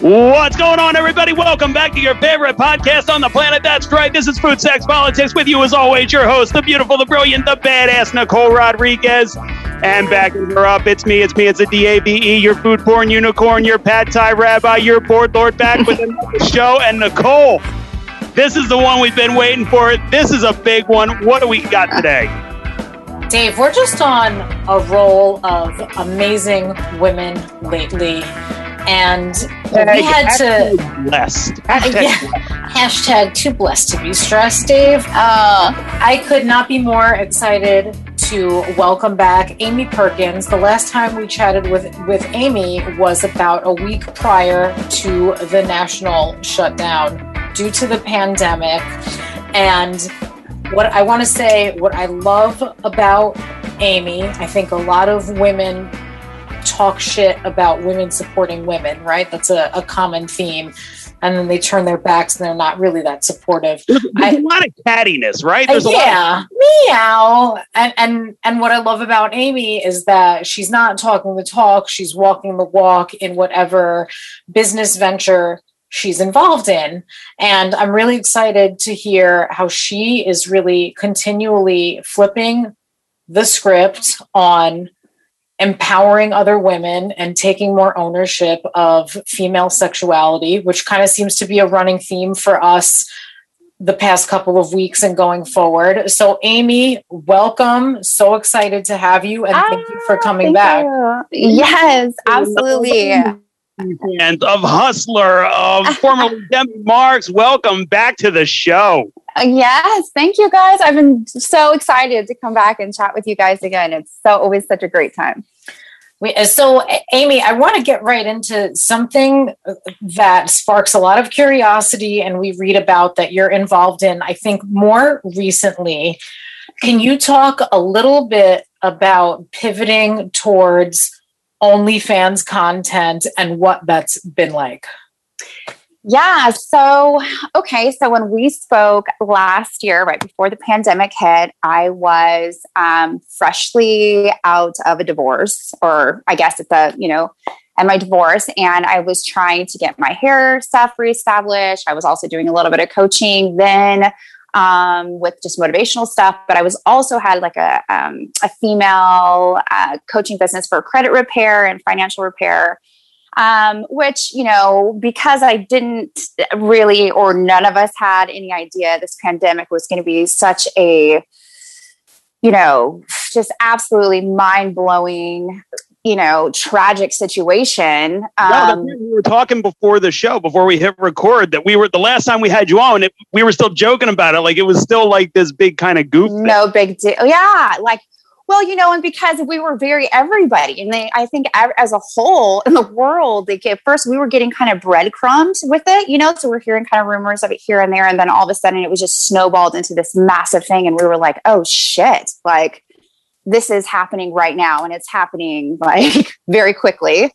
What's going on, everybody? Welcome back to your favorite podcast on the planet. That's right. This is Food Sex Politics with you, as always, your host, the beautiful, the brilliant, the badass Nicole Rodriguez. And backing her up, it's me, it's me, it's a DAVE, your food porn unicorn, your pad thai rabbi, your board lord back with another show. And Nicole, this is the one we've been waiting for. This is a big one. What do we got today? Dave, we're just on a roll of amazing women lately and we had to blessed. Hashtag, yeah, hashtag too blessed to be stressed, Dave. Uh, I could not be more excited to welcome back Amy Perkins. The last time we chatted with with Amy was about a week prior to the national shutdown due to the pandemic, and what I want to say, what I love about Amy, I think a lot of women talk shit about women supporting women, right? That's a, a common theme. And then they turn their backs and they're not really that supportive. There's, there's I, a lot of cattiness, right? There's uh, yeah, of- meow. And and and what I love about Amy is that she's not talking the talk; she's walking the walk in whatever business venture she's involved in. And I'm really excited to hear how she is really continually flipping the script on empowering other women and taking more ownership of female sexuality, which kind of seems to be a running theme for us the past couple of weeks and going forward. So, Amy, welcome. So excited to have you and ah, thank you for ah, coming back. You. Yes, absolutely. And of Hustler, of formerly Demi Marks, welcome back to the show. Yes, thank you guys. I've been so excited to come back and chat with you guys again. It's so always such a great time. We, uh, so, Amy, I want to get right into something that sparks a lot of curiosity, and we read about that you're involved in. I think more recently, can you talk a little bit about pivoting towards OnlyFans content and what that's been like? Yeah. So, okay. So, when we spoke last year, right before the pandemic hit, I was um, freshly out of a divorce, or I guess it's a, you know, and my divorce. And I was trying to get my hair stuff reestablished. I was also doing a little bit of coaching then um, with just motivational stuff. But I was also had like a, um, a female uh, coaching business for credit repair and financial repair um, which, you know, because I didn't really, or none of us had any idea this pandemic was going to be such a, you know, just absolutely mind blowing, you know, tragic situation. Um, no, we were talking before the show, before we hit record, that we were the last time we had you on, it, we were still joking about it. Like it was still like this big kind of goof. No thing. big deal. Yeah. Like well, you know, and because we were very everybody, and they, I think as a whole in the world, like at first we were getting kind of breadcrumbs with it, you know, so we're hearing kind of rumors of it here and there, and then all of a sudden it was just snowballed into this massive thing, and we were like, oh shit, like this is happening right now, and it's happening like very quickly.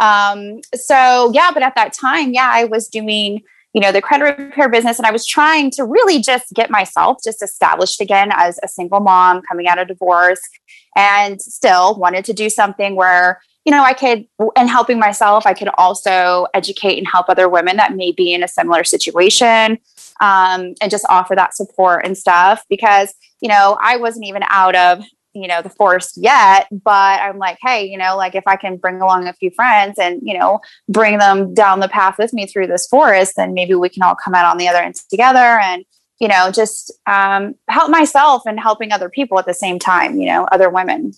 Um, so yeah, but at that time, yeah, I was doing you know, the credit repair business. And I was trying to really just get myself just established again as a single mom coming out of divorce and still wanted to do something where, you know, I could, and helping myself, I could also educate and help other women that may be in a similar situation um, and just offer that support and stuff because, you know, I wasn't even out of you know the forest yet but i'm like hey you know like if i can bring along a few friends and you know bring them down the path with me through this forest then maybe we can all come out on the other end together and you know just um, help myself and helping other people at the same time you know other women.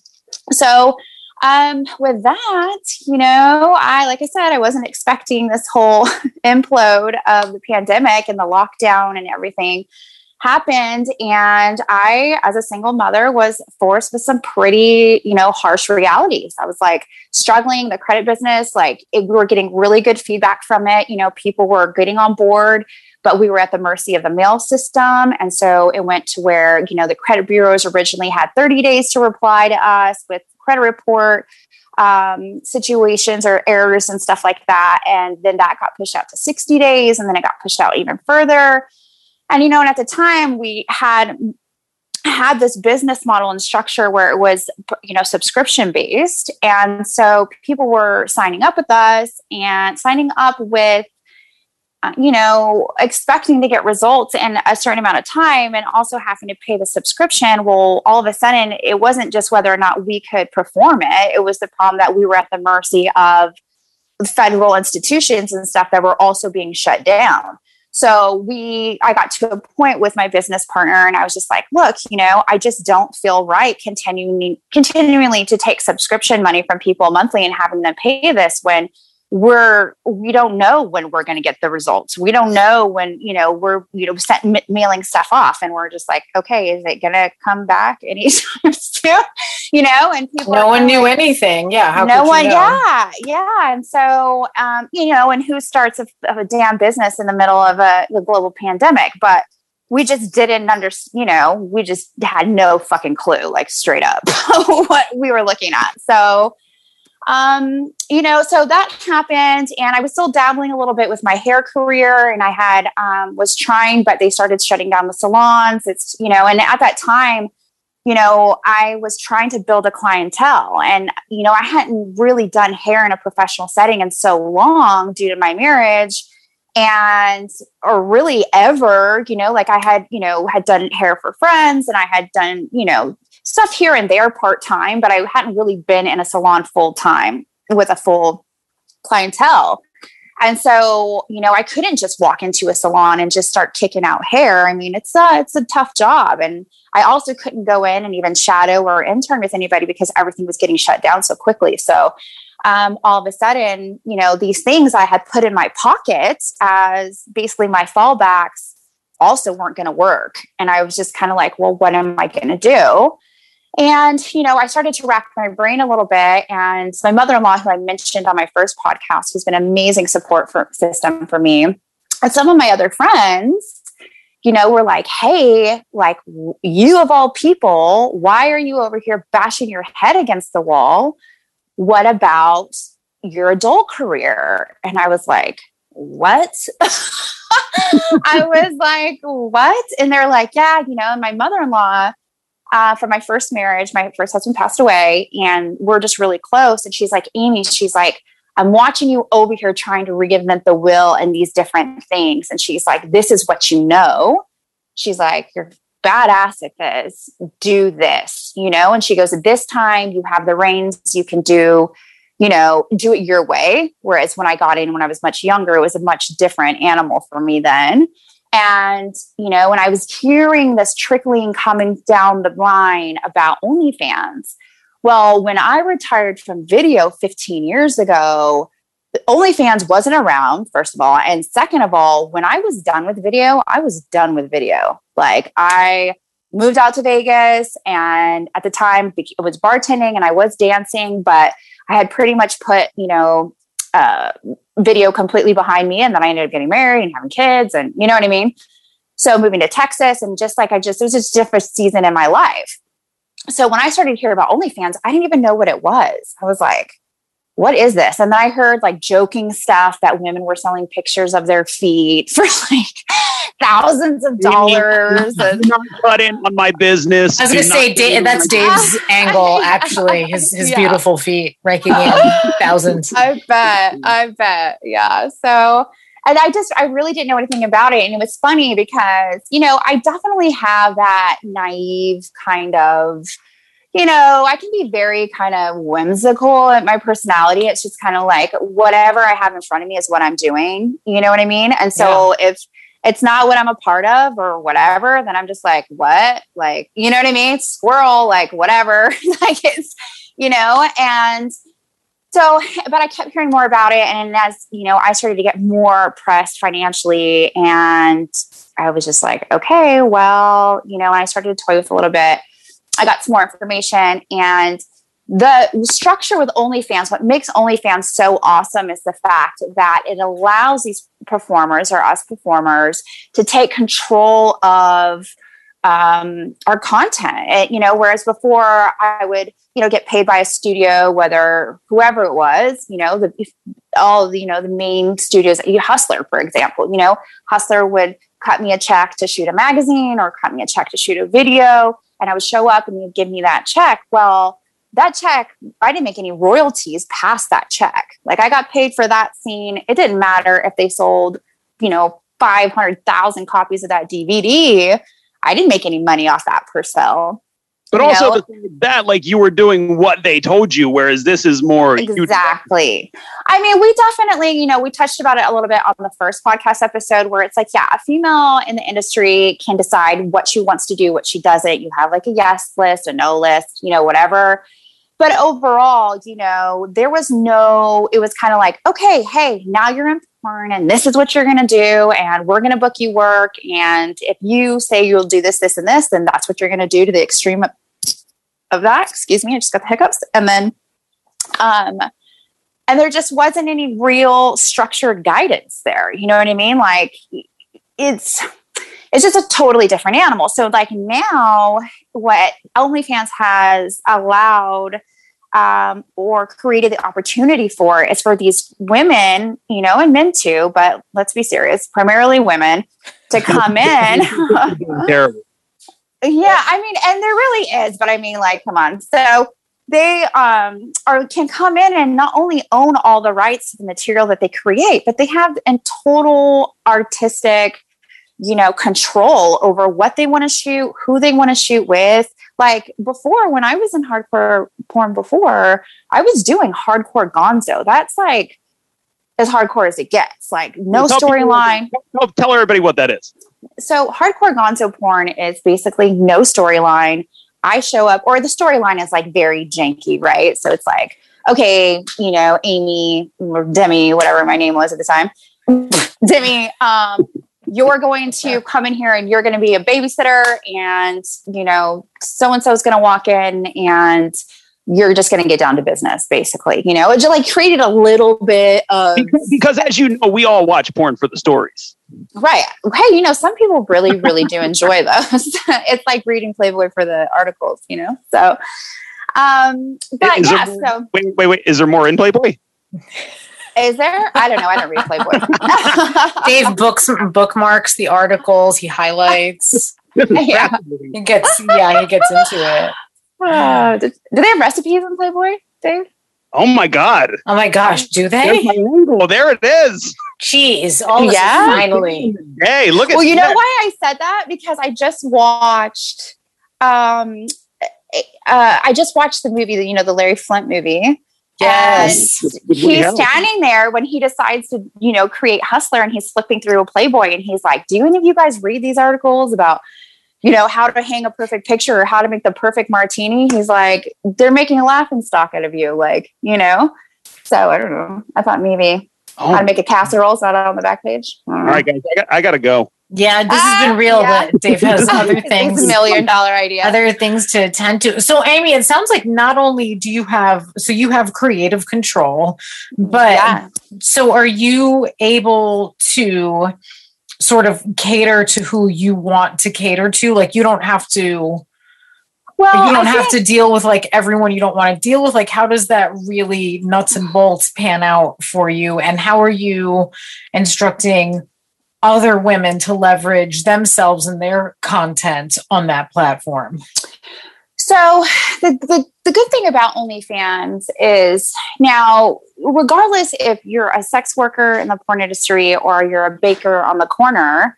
So um, with that you know i like i said i wasn't expecting this whole implode of the pandemic and the lockdown and everything happened. And i as a single mother was forced with some pretty you know harsh realities. I was like struggling the credit business like it, we were getting really good feedback from it. You know people were getting on board but we were at the mercy of the mail system. And so it went to where you know the credit bureaus originally had 30 days to reply to us with credit report um, situations or errors and stuff like that. And then that got pushed out to 60 days and then it got pushed out even further and, you know, and at the time we had had this business model and structure where it was you know subscription based. And so people were signing up with us and signing up with uh, you know expecting to get results in a certain amount of time and also having to pay the subscription. Well all of a sudden it wasn't just whether or not we could perform it. It was the problem that we were at the mercy of federal institutions and stuff that were also being shut down so we, I got to a point with my business partner and I was just like, look, you know, I just don't feel right continuing, continually to take subscription money from people monthly and having them pay this when we're we don't know when we're going to get the results we don't know when you know we're you know set, m- mailing stuff off and we're just like okay is it going to come back anytime soon you know and people no one knew like, anything yeah no one know? yeah yeah and so um you know and who starts a, a damn business in the middle of a, a global pandemic but we just didn't understand, you know, we just had no fucking clue, like straight up what we were looking at. So um, you know, so that happened, and I was still dabbling a little bit with my hair career, and I had um, was trying, but they started shutting down the salons. It's you know, and at that time, you know, I was trying to build a clientele, and you know, I hadn't really done hair in a professional setting in so long due to my marriage and or really ever you know like i had you know had done hair for friends and i had done you know stuff here and there part time, but I hadn't really been in a salon full time with a full clientele. And so, you know, I couldn't just walk into a salon and just start kicking out hair. I mean, it's a it's a tough job, and I also couldn't go in and even shadow or intern with anybody because everything was getting shut down so quickly. So, um, all of a sudden, you know, these things I had put in my pockets as basically my fallbacks also weren't going to work, and I was just kind of like, well, what am I going to do? And, you know, I started to rack my brain a little bit. And my mother in law, who I mentioned on my first podcast, who's been an amazing support for, system for me, and some of my other friends, you know, were like, hey, like you of all people, why are you over here bashing your head against the wall? What about your adult career? And I was like, what? I was like, what? And they're like, yeah, you know, and my mother in law, uh, from my first marriage. My first husband passed away, and we're just really close. And she's like, Amy, she's like, I'm watching you over here trying to reinvent the will and these different things. And she's like, This is what you know. She's like, You're badass at this. Do this, you know? And she goes, At this time, you have the reins, you can do, you know, do it your way. Whereas when I got in when I was much younger, it was a much different animal for me then. And, you know, when I was hearing this trickling coming down the line about OnlyFans, well, when I retired from video 15 years ago, OnlyFans wasn't around, first of all. And second of all, when I was done with video, I was done with video. Like I moved out to Vegas and at the time it was bartending and I was dancing, but I had pretty much put, you know, uh, video completely behind me. And then I ended up getting married and having kids and you know what I mean? So moving to Texas and just like I just, it was just a different season in my life. So when I started to hear about OnlyFans, I didn't even know what it was. I was like, what is this? And then I heard like joking stuff that women were selling pictures of their feet for like thousands of dollars. Do not cut in on my business. I was going to say Dave, that's Dave's angle. Actually, his his yeah. beautiful feet raking in thousands. I bet. I bet. Yeah. So. And I just, I really didn't know anything about it. And it was funny because, you know, I definitely have that naive kind of, you know, I can be very kind of whimsical at my personality. It's just kind of like whatever I have in front of me is what I'm doing. You know what I mean? And so yeah. if it's not what I'm a part of or whatever, then I'm just like, what? Like, you know what I mean? Squirrel, like whatever. like it's, you know, and so, but I kept hearing more about it. And as, you know, I started to get more pressed financially and I was just like, okay, well, you know, I started to toy with a little bit I got some more information and the structure with OnlyFans, what makes OnlyFans so awesome is the fact that it allows these performers or us performers to take control of um, our content. It, you know, whereas before I would, you know, get paid by a studio, whether whoever it was, you know, the all you know the main studios, Hustler, for example, you know, Hustler would cut me a check to shoot a magazine or cut me a check to shoot a video and I would show up and you'd give me that check. Well, that check, I didn't make any royalties past that check. Like I got paid for that scene. It didn't matter if they sold, you know, 500,000 copies of that DVD. I didn't make any money off that per sale. But you also that like you were doing what they told you, whereas this is more exactly. I mean, we definitely, you know, we touched about it a little bit on the first podcast episode where it's like, yeah, a female in the industry can decide what she wants to do, what she doesn't. You have like a yes list, a no list, you know, whatever. But overall, you know, there was no, it was kind of like, okay, hey, now you're in porn and this is what you're going to do. And we're going to book you work. And if you say you'll do this, this, and this, then that's what you're going to do to the extreme of that. Excuse me, I just got the hiccups. And then, um, and there just wasn't any real structured guidance there. You know what I mean? Like it's, it's just a totally different animal. So like now what OnlyFans has allowed um, or created the opportunity for is for these women, you know, and men too, but let's be serious, primarily women to come in. Terrible. Yeah, I mean, and there really is, but I mean, like, come on. So they um, are can come in and not only own all the rights to the material that they create, but they have in total artistic, you know, control over what they want to shoot, who they want to shoot with. Like before, when I was in hardcore porn before, I was doing hardcore gonzo. That's like as hardcore as it gets. Like no storyline. Tell, tell everybody what that is. So hardcore gonzo porn is basically no storyline. I show up, or the storyline is like very janky, right? So it's like, okay, you know, Amy or Demi, whatever my name was at the time, Demi, um, you're going to come in here and you're going to be a babysitter, and you know, so and so is going to walk in and you're just going to get down to business, basically. You know, it just like created a little bit of because, because, as you know, we all watch porn for the stories, right? Hey, you know, some people really, really do enjoy those. it's like reading Playboy for the articles, you know. So, um, but is yeah, more, so wait, wait, wait, is there more in Playboy? Is there? I don't know. I don't read Playboy. Dave books bookmarks the articles. He highlights. yeah. He gets yeah, he gets into it. Uh, do, do they have recipes in Playboy, Dave? Oh my god! Oh my gosh, do they? Well, There it is. Jeez! Oh yeah, finally. Hey, look at. Well, you know why I said that because I just watched. Um, uh, I just watched the movie, you know, the Larry Flynt movie. Yes. And he's standing there when he decides to, you know, create Hustler and he's flipping through a Playboy and he's like, Do any of you guys read these articles about you know, how to hang a perfect picture or how to make the perfect martini. He's like, they're making a laughing stock out of you, like, you know? So I don't know. I thought maybe oh. how to make a casserole is not on the back page. All right, guys, I got, I got to go. Yeah, this has been ah, real, yeah. but Dave has other things. a million dollar idea. Other things to attend to. So, Amy, it sounds like not only do you have, so you have creative control, but yeah. so are you able to sort of cater to who you want to cater to. Like you don't have to well, you don't I have think, to deal with like everyone you don't want to deal with. Like, how does that really nuts and bolts pan out for you? And how are you instructing other women to leverage themselves and their content on that platform? So the, the, the good thing about OnlyFans is now, regardless if you're a sex worker in the porn industry or you're a baker on the corner,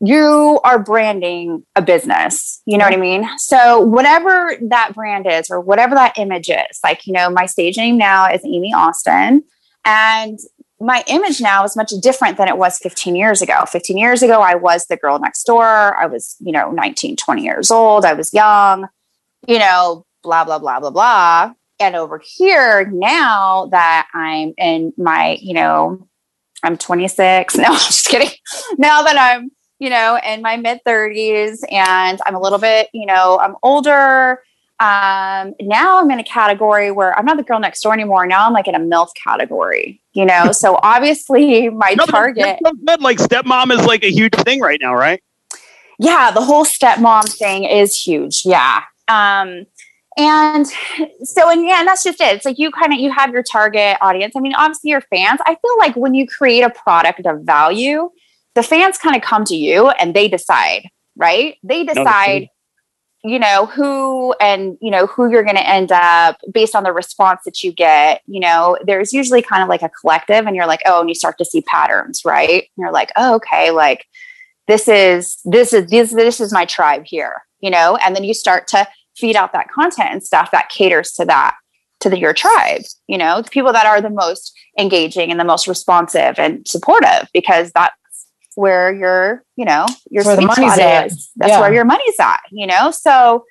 you are branding a business. You know what I mean? So whatever that brand is or whatever that image is, like, you know, my stage name now is Amy Austin. And my image now is much different than it was 15 years ago. 15 years ago, I was the girl next door. I was, you know, 19, 20 years old. I was young you know, blah, blah, blah, blah, blah. And over here, now that I'm in my, you know, I'm 26. No, I'm just kidding. Now that I'm, you know, in my mid 30s and I'm a little bit, you know, I'm older. Um, now I'm in a category where I'm not the girl next door anymore. Now I'm like in a MILF category, you know. so obviously my no, target like stepmom is like a huge thing right now, right? Yeah, the whole stepmom thing is huge. Yeah. Um, and so, and yeah, and that's just it. It's like you kind of you have your target audience. I mean, obviously your fans. I feel like when you create a product of value, the fans kind of come to you and they decide, right? They decide, you know who and you know who you're going to end up based on the response that you get you know there's usually kind of like a collective and you're like oh and you start to see patterns right? And you're like oh okay like this is this is this this is my tribe here you know? And then you start to feed out that content and stuff that caters to that to the, your tribe you know? The people that are the most engaging and the most responsive and supportive because that's where your you know your Where sweet money's spot at. is that's Yeah. where your money's at you know so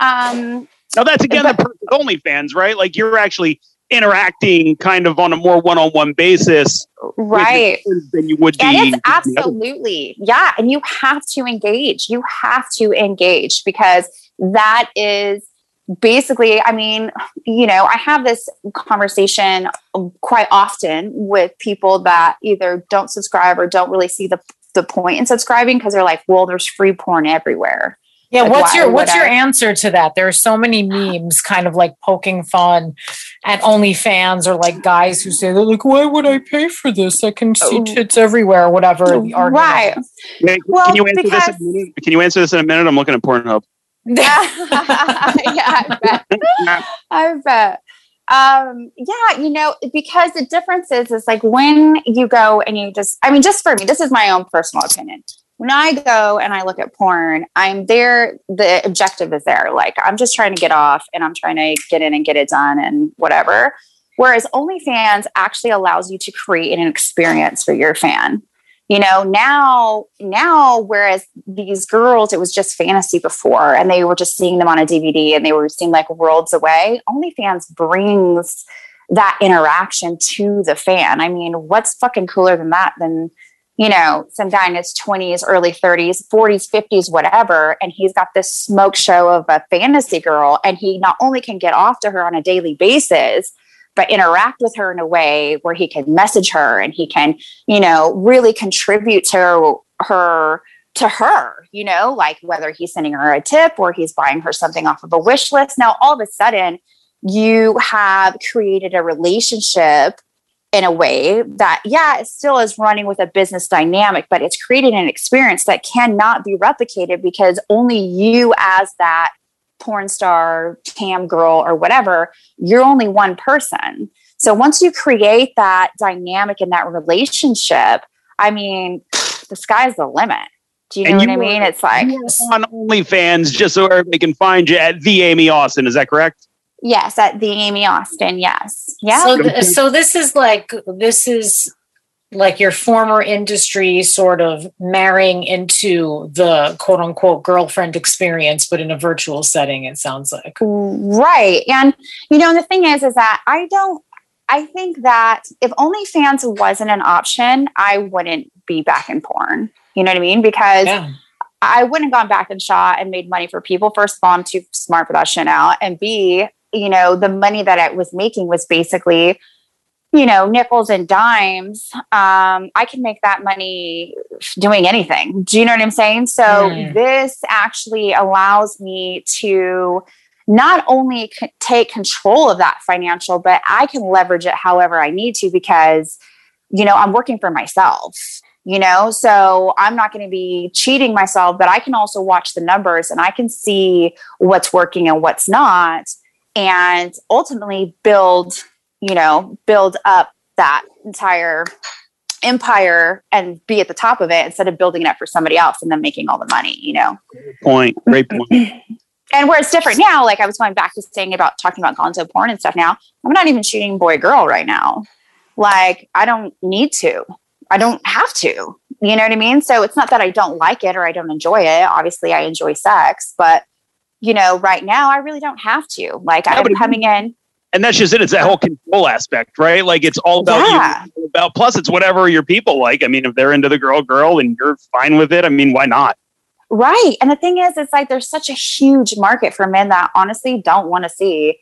um Now that's again the But- perk of OnlyFans, right? Like you're actually interacting kind of on a more one-on-one basis right friends than you would be. And with it's the other- absolutely, yeah. And you have to engage. You have to engage because that is basically, I mean, you know, I have this conversation quite often with people that either don't subscribe or don't really see the, the point in subscribing because they're like, well, there's free porn everywhere. Yeah, Like, what's your would what's your I? answer to that? There are so many memes kind of like poking fun at OnlyFans or like guys who say they're like, why would I pay for this? I can see Oh. tits everywhere, whatever the argument Right. is. Wait, Well, can you answer this? In because- a minute? Can you answer this in a minute? I'm looking at Pornhub. yeah, I bet. I bet. Um, yeah, you know, because the difference is, is like when you go and you just, I mean, just for me, this is my own personal opinion. When I go and I look at porn, I'm there, the objective is there. Like, I'm just trying to get off and I'm trying to get in and get it done and whatever. Whereas OnlyFans actually allows you to create an experience for your fan you know now now whereas these girls it was just fantasy before and they were just seeing them on a dvd and they were seeing like worlds away onlyfans brings that interaction to the fan. I mean what's fucking cooler than that than you know some guy in his 20s early 30s 40s 50s whatever and he's got this smoke show of a fantasy girl and he not only can get off to her on a daily basis but interact with her in a way where he can message her and he can you know really contribute to her to her you know like whether he's sending her a tip or he's buying her something off of a wish list. Now all of a sudden you have created a relationship in a way that yeah it still is running with a business dynamic but it's created an experience that cannot be replicated because only you as that porn star cam girl or whatever you're only one person. So once you create that dynamic in that relationship i mean the sky's the limit. Do you know And what i mean? Were- it's like You are on OnlyFans just so everybody can find you at the Amy Austin. Is that correct? yes at the amy austin yes. Yeah. So, th- so this is like this is like your former industry sort of marrying into the quote unquote girlfriend experience, but in a virtual setting. It sounds like. Right. And you know, the thing is, is that I don't I think that if OnlyFans wasn't an option, I wouldn't be back in porn. You know what I mean? Because Yeah. I wouldn't have gone back and shot and made money for people. First of all, I'm too smart for that shit now. And B, you know, the money that I was making was basically, you know, nickels and dimes. Um, I can make that money doing anything. Do you know what I'm saying? So Mm. this actually allows me to not only c- take control of that financial, but I can leverage it however I need to because, you know, I'm working for myself you know so i'm not going to be cheating myself but i can also watch the numbers and i can see what's working and what's not and ultimately build you know build up that entire empire and be at the top of it instead of building it up for somebody else and then making all the money you know? Point. Great point. and where it's different now like i was going back to saying about talking about gonzo porn and stuff now i'm not even shooting boy girl right now. Like i don't need to. I don't have to. You know what i mean? So it's not that i don't like it or i don't enjoy it. Obviously i enjoy sex but you know right now i really don't have to. Like i'm coming in And that's just it. It's that whole control aspect, right? Like it's all about Yeah. you. About plus, it's whatever your people like. I mean, if they're into the girl, girl, and you're fine with it, I mean, why not? Right. And the thing is, it's like there's such a huge market for men that honestly don't want to see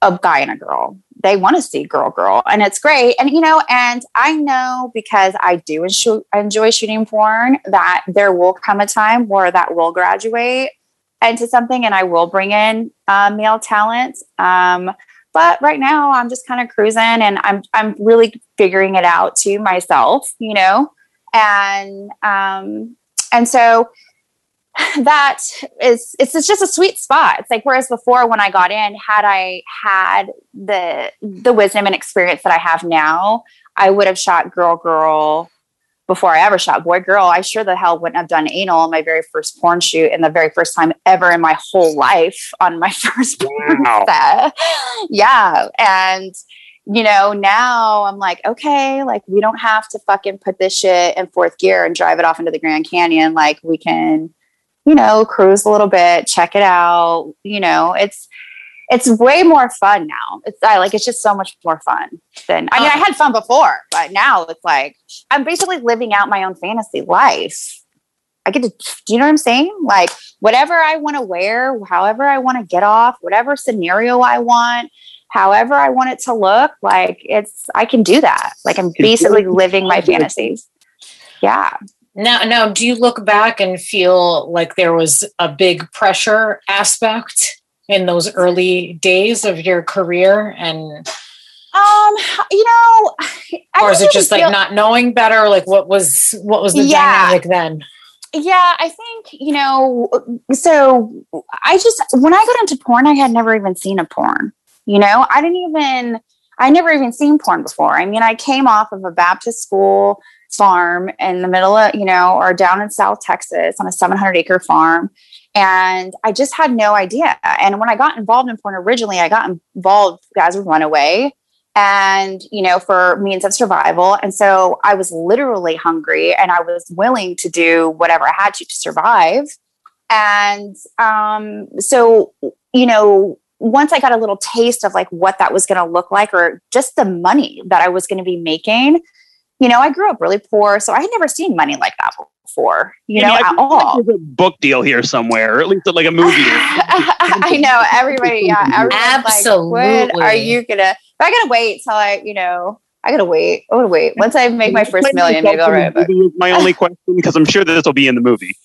a guy and a girl. They want to see girl, girl. And it's great. And, you know, and I know because I do enjoy, enjoy shooting porn that there will come a time where that will graduate into something and I will bring in uh, male talent. Um, but right now I'm just kind of cruising and I'm, I'm really figuring it out to myself, you know, and, um, and so that is it's just a sweet spot. It's like whereas before when I got in, had I had the the wisdom and experience that I have now, I would have shot girl girl before I ever shot boy girl. I sure the hell wouldn't have done anal on my very first porn shoot and the very first time ever in my whole life on my first porn wow. set. Yeah. And you know, now I'm like, okay, like we don't have to fucking put this shit in fourth gear and drive it off into the Grand Canyon. Like we can you know, cruise a little bit, check it out. You know, it's it's way more fun now. It's I like it's just so much more fun than I mean, I had fun before, but now it's like I'm basically living out my own fantasy life. I get to do you know what I'm saying? Like whatever I want to wear, however I want to get off, whatever scenario I want, however I want it to look, like it's I can do that. Like I'm basically living my fantasies. Yeah. Now, now, do you look back and feel like there was a big pressure aspect in those early days of your career? And um, you know, I or is it just like feel- not knowing better? Like, what was what was the yeah. dynamic then? Yeah, I think, you know, so I just, when I got into porn, I had never even seen a porn. You know, I didn't even, I never even seen porn before. I mean, I came off of a Baptist school farm in the middle of, you know, or down in South Texas on a 700 acre farm. And I just had no idea. And when I got involved in porn originally, I got involved as a runaway and, you know, for means of survival. And so I was literally hungry and I was willing to do whatever I had to to survive. And um, so, you know, once I got a little taste of like what that was going to look like or just the money that I was going to be making, you know, I grew up really poor, so I had never seen money like that before, you know, at all. Like a book deal here somewhere, or at least like a movie. I know everybody, yeah, absolutely. Like, when are you gonna? I gotta wait till I, you know, I gotta wait. I gotta wait. Once I make my first million, maybe I'll write a book. My only question, because I'm sure this will be in the movie.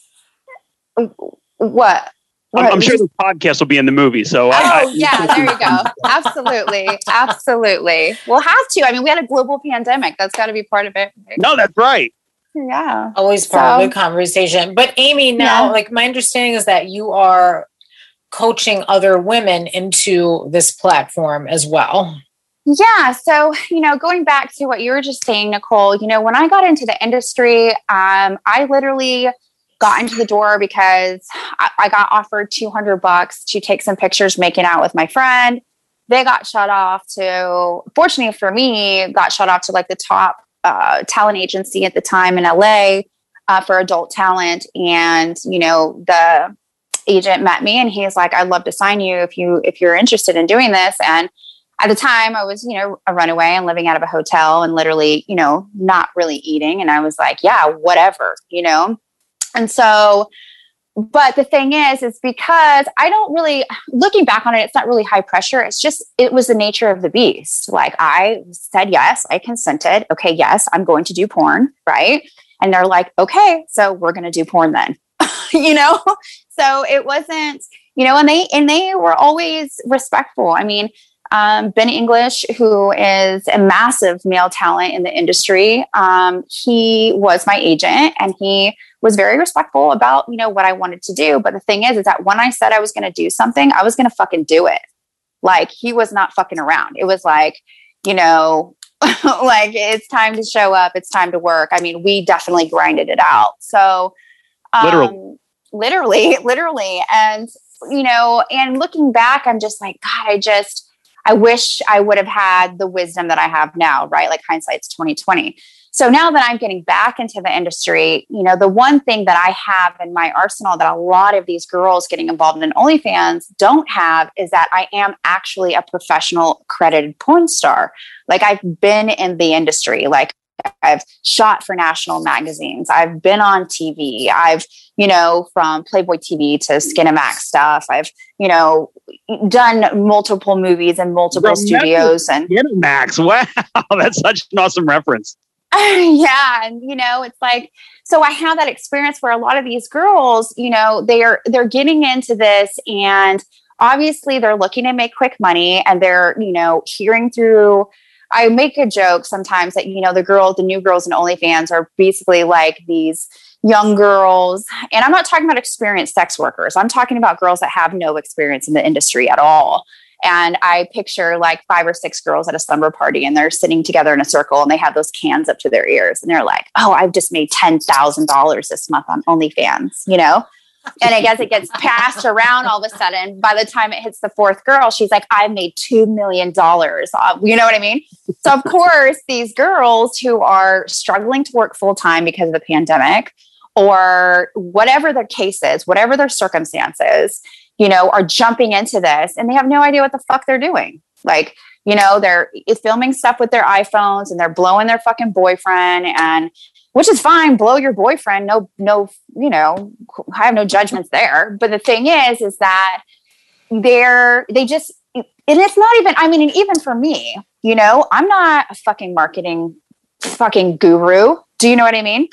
What? I'm, I'm, sure the podcast will be in the movie. So, oh I, yeah, there you go. Absolutely, absolutely. We'll have to. I mean, we had a global pandemic. That's got to be part of it. No, that's right. Yeah, always part so, of the conversation. But Amy, now, yeah. like my understanding is that you are coaching other women into this platform as well. Yeah. So, you know, going back to what you were just saying, Nicole, you know, when I got into the industry, um, I literally got into the door because I, I got offered 200 bucks to take some pictures making out with my friend. They got shut off to, fortunately for me, got shut off to like the top uh, talent agency at the time in LA uh, for adult talent. And, you know, the agent met me and he's like, I'd love to sign you if you, if you're interested in doing this. And at the time I was, you know, a runaway and living out of a hotel and literally, you know, not really eating. And I was like, yeah, whatever, you know? And so, but the thing is, is because I don't really, looking back on it, it's not really high pressure. It's just, it was the nature of the beast. Like I said, yes, I consented. Okay, yes, I'm going to do porn. Right. And they're like, okay, so we're going to do porn then, you know? So it wasn't, you know, and they, and they were always respectful. I mean, um, ben English, who is a massive male talent in the industry, um, he was my agent and he was very respectful about, you know, what I wanted to do. But the thing is, is that when I said I was going to do something, I was going to fucking do it. Like he was not fucking around. It was like, you know, like it's time to show up. It's time to work. I mean, we definitely grinded it out. So, um, literally, literally, literally. And, you know, and looking back, I'm just like, God, I just, I wish I would have had the wisdom that I have now, right? Like hindsight's 2020. So now that I'm getting back into the industry, you know, the one thing that I have in my arsenal that a lot of these girls getting involved in OnlyFans don't have is that I am actually a professional credited porn star. Like I've been in the industry, like I've shot for national magazines. I've been on TV. I've, you know, from Playboy TV to Skinamax stuff. I've, you know, done multiple movies in multiple studios and Skinamax. Wow, that's such an awesome reference. yeah and you know it's like so i have that experience where a lot of these girls you know they're they're getting into this and obviously they're looking to make quick money and they're you know hearing through I make a joke sometimes that, you know, the girls, the new girls in OnlyFans are basically like these young girls. And I'm not talking about experienced sex workers. I'm talking about girls that have no experience in the industry at all. And I picture like five or six girls at a slumber party and they're sitting together in a circle and they have those cans up to their ears and they're like, oh, I've just made $10,000 this month on OnlyFans, you know? And I guess it gets passed around all of a sudden. By the time it hits the fourth girl, she's like, I've made $2 million. You know what I mean? So, of course, these girls who are struggling to work full time because of the pandemic or whatever their case is, whatever their circumstances, you know, are jumping into this and they have no idea what the fuck they're doing. Like, you know, they're filming stuff with their iPhones and they're blowing their fucking boyfriend and which is fine blow your boyfriend no no you know i have no judgments there. But the thing is is that they're they just and it's not even i mean and even for me you know i'm not a fucking marketing fucking guru. Do you know what i mean?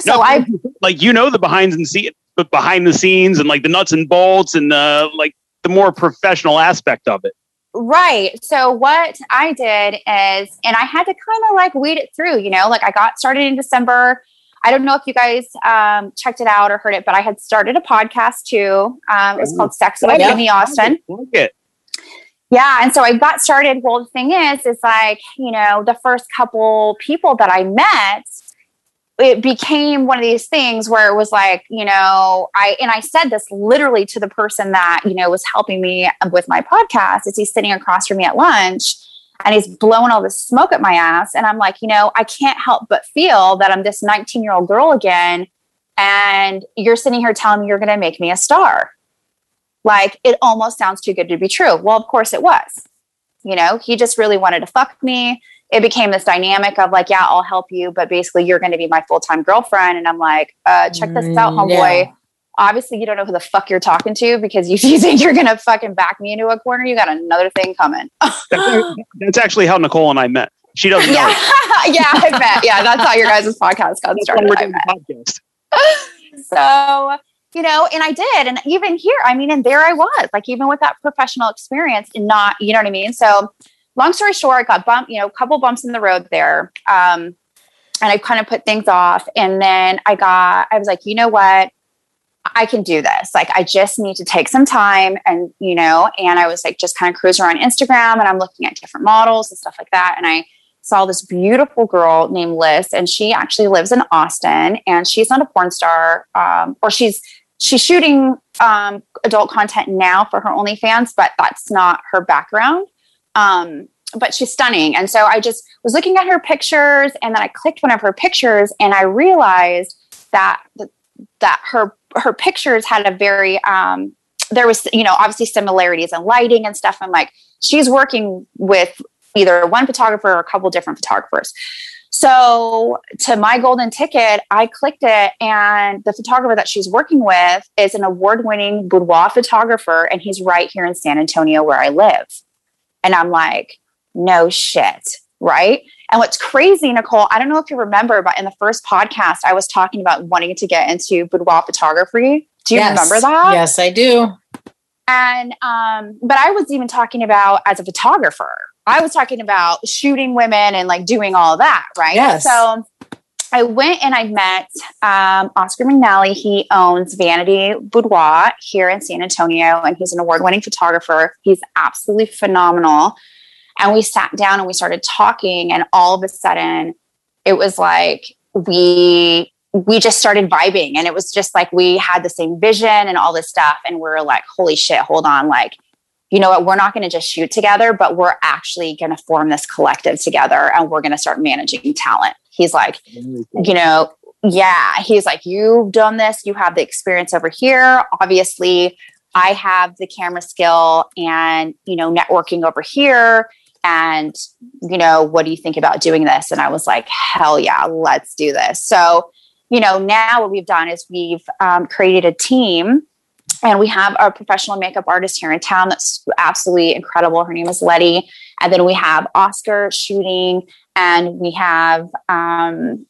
So no, i like you know the behind the scenes behind the scenes and like the nuts and bolts and uh like the more professional aspect of it Right. So what I did is, and I had to kind of like weed it through, you know, like I got started in December. I don't know if you guys um, checked it out or heard it, but I had started a podcast too. Um, it was called Sex with Amy Austin. Yeah. And so I got started. Well, the thing is, is like, you know, the first couple people that I met, it became one of these things where it was like, you know, I and I said this literally to the person that, you know, was helping me with my podcast as he's sitting across from me at lunch and he's blowing all this smoke at my ass. And I'm like, you know, I can't help but feel that I'm this 19 year old girl again. And you're sitting here telling me you're going to make me a star. Like it almost sounds too good to be true. Well, of course it was. You know, he just really wanted to fuck me it became this dynamic of like, yeah, I'll help you, but basically you're going to be my full time girlfriend. And I'm like, uh, check this out, mm, homeboy. Yeah. Obviously, you don't know who the fuck you're talking to because you, you think you're going to fucking back me into a corner. You got another thing coming. that's, actually how Nicole and I met. She doesn't yeah. yeah, I bet. Yeah, that's how your guys' podcast got started. We're doing podcast. so, you know, and I did. And even here, I mean, and there I was, like, even with that professional experience and not, you know what I mean? So, long story short, I got bumped, you know, a couple bumps in the road there. Um, and I kind of put things off. And then I got, I was like, you know what? I can do this. Like, I just need to take some time and, you know, and I was like, just kind of cruising around Instagram and I'm looking at different models and stuff like that. And I saw this beautiful girl named Liz, and she actually lives in Austin and she's not a porn star, um, or she's, she's shooting um, adult content now for her OnlyFans, but that's not her background. Um, but she's stunning. And so I just was looking at her pictures and then I clicked one of her pictures and I realized that that her her pictures had a very um, there was you know obviously similarities in lighting and stuff. I'm like she's working with either one photographer or a couple different photographers. So to my golden ticket, I clicked it, and the photographer that she's working with is an award-winning boudoir photographer, and he's right here in San Antonio where I live. And I'm like, no shit. Right. And what's crazy, Nicole, I don't know if you remember, but in the first podcast, I was talking about wanting to get into boudoir photography. Do you yes. remember that? Yes, I do. And, um, but I was even talking about as a photographer, I was talking about shooting women and like doing all that. Right. Yes. So I went and I met um, Oscar McNally. He owns Vanity Boudoir here in San Antonio, and he's an award winning photographer. He's absolutely phenomenal. And we sat down and we started talking, and all of a sudden, it was like we we just started vibing and it was just like we had the same vision and all this stuff and we are like holy shit hold on like you know what we're not going to just shoot together but we're actually going to form this collective together and we're going to start managing talent He's like, you know, yeah, he's like, you've done this, you have the experience over here. Obviously, I have the camera skill and, you know, networking over here. And, you know, what do you think about doing this? And I was like, hell yeah, let's do this. So, you know, now what we've done is we've um, created a team and we have a professional makeup artist here in town that's absolutely incredible. Her name is Letty. And then we have Oscar shooting and we have um,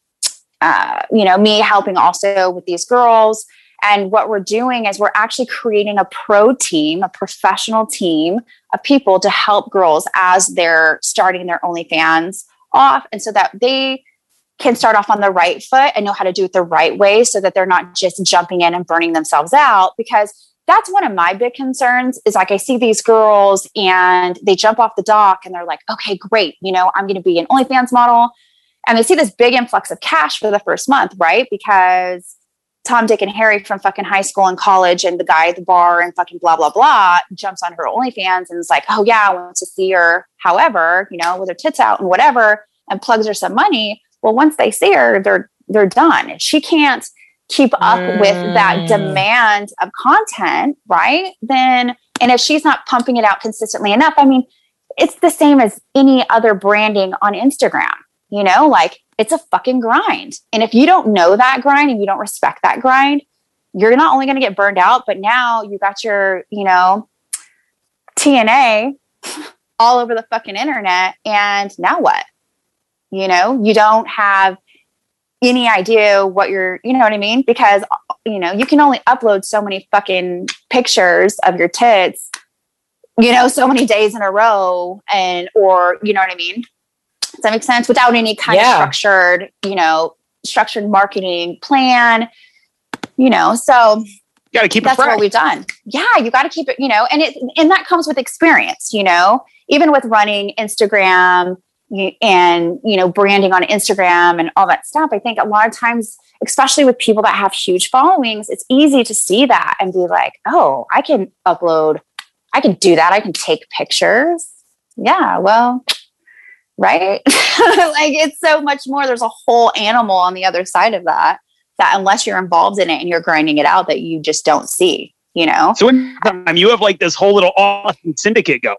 uh, you know me helping also with these girls And what we're doing is we're actually creating a pro team, a professional team of people to help girls as they're starting their OnlyFans off. And so that they can start off on the right foot and know how to do it the right way so that they're not just jumping in and burning themselves out. Because that's one of my big concerns is like I see these girls and they jump off the dock and they're like, okay, great. You know, I'm going to be an OnlyFans model. And they see this big influx of cash for the first month, right? Because Tom, Dick, and Harry from fucking high school and college, and the guy at the bar and fucking blah, blah, blah jumps on her OnlyFans and is like, oh, yeah, I want to see her, however, you know, with her tits out and whatever, and plugs her some money. Well, once they see her, they're they're done. She can't keep up mm. with that mm. demand of content, right? Then, and if she's not pumping it out consistently enough, I mean, it's the same as any other branding on Instagram, you know, like it's a fucking grind. And if you don't know that grind and you don't respect that grind, you're not only going to get burned out, but now you got your, you know, TNA all over the fucking internet. And now what? You know, you don't have any idea what you're, you know what I mean? Because, you know, you can only upload so many fucking pictures of your tits, you know, so many days in a row and, or, you know what I mean? Does that make sense? Without any kind yeah. of structured, you know, structured marketing plan, you know, so you got to keep that's what we've done. Yeah, you got to keep it, you know, and it and that comes with experience, you know, even with running Instagram and you know branding on Instagram and all that stuff. I think a lot of times, especially with people that have huge followings, it's easy to see that and be like, "Oh, I can upload, I can do that. I can take pictures." Yeah, well, right? like it's so much more. There's a whole animal on the other side of that. That unless you're involved in it and you're grinding it out, that you just don't see. You know. So in time, you have like this whole little awesome syndicate going.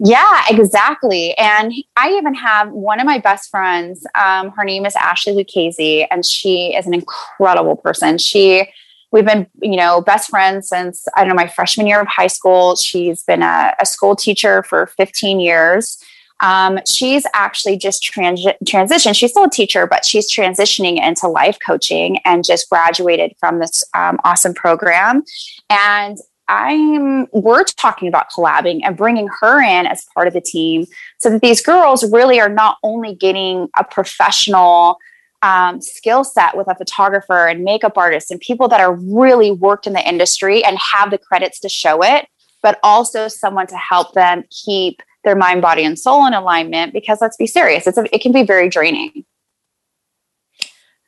Yeah, exactly. And I even have one of my best friends. Um, her name is Ashley Lucchese, and she is an incredible person. She we've been you know best friends since i don't know my freshman year of high school she's been a, a school teacher for 15 years um, she's actually just transi- transitioned she's still a teacher but she's transitioning into life coaching and just graduated from this um, awesome program and I'm we're talking about collabing and bringing her in as part of the team so that these girls really are not only getting a professional um, skill set with a photographer and makeup artist and people that are really worked in the industry and have the credits to show it, but also someone to help them keep their mind, body, and soul in alignment. Because let's be serious, it's a, it can be very draining.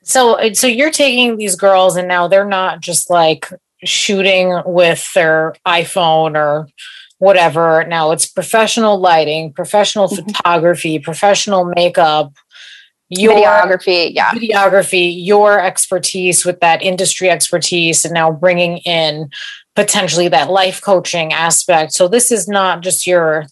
So, so you're taking these girls, and now they're not just like shooting with their iPhone or whatever. Now it's professional lighting, professional mm-hmm. photography, professional makeup, your videography, yeah, videography, your expertise with that industry expertise, and now bringing in potentially that life coaching aspect. So this is not just your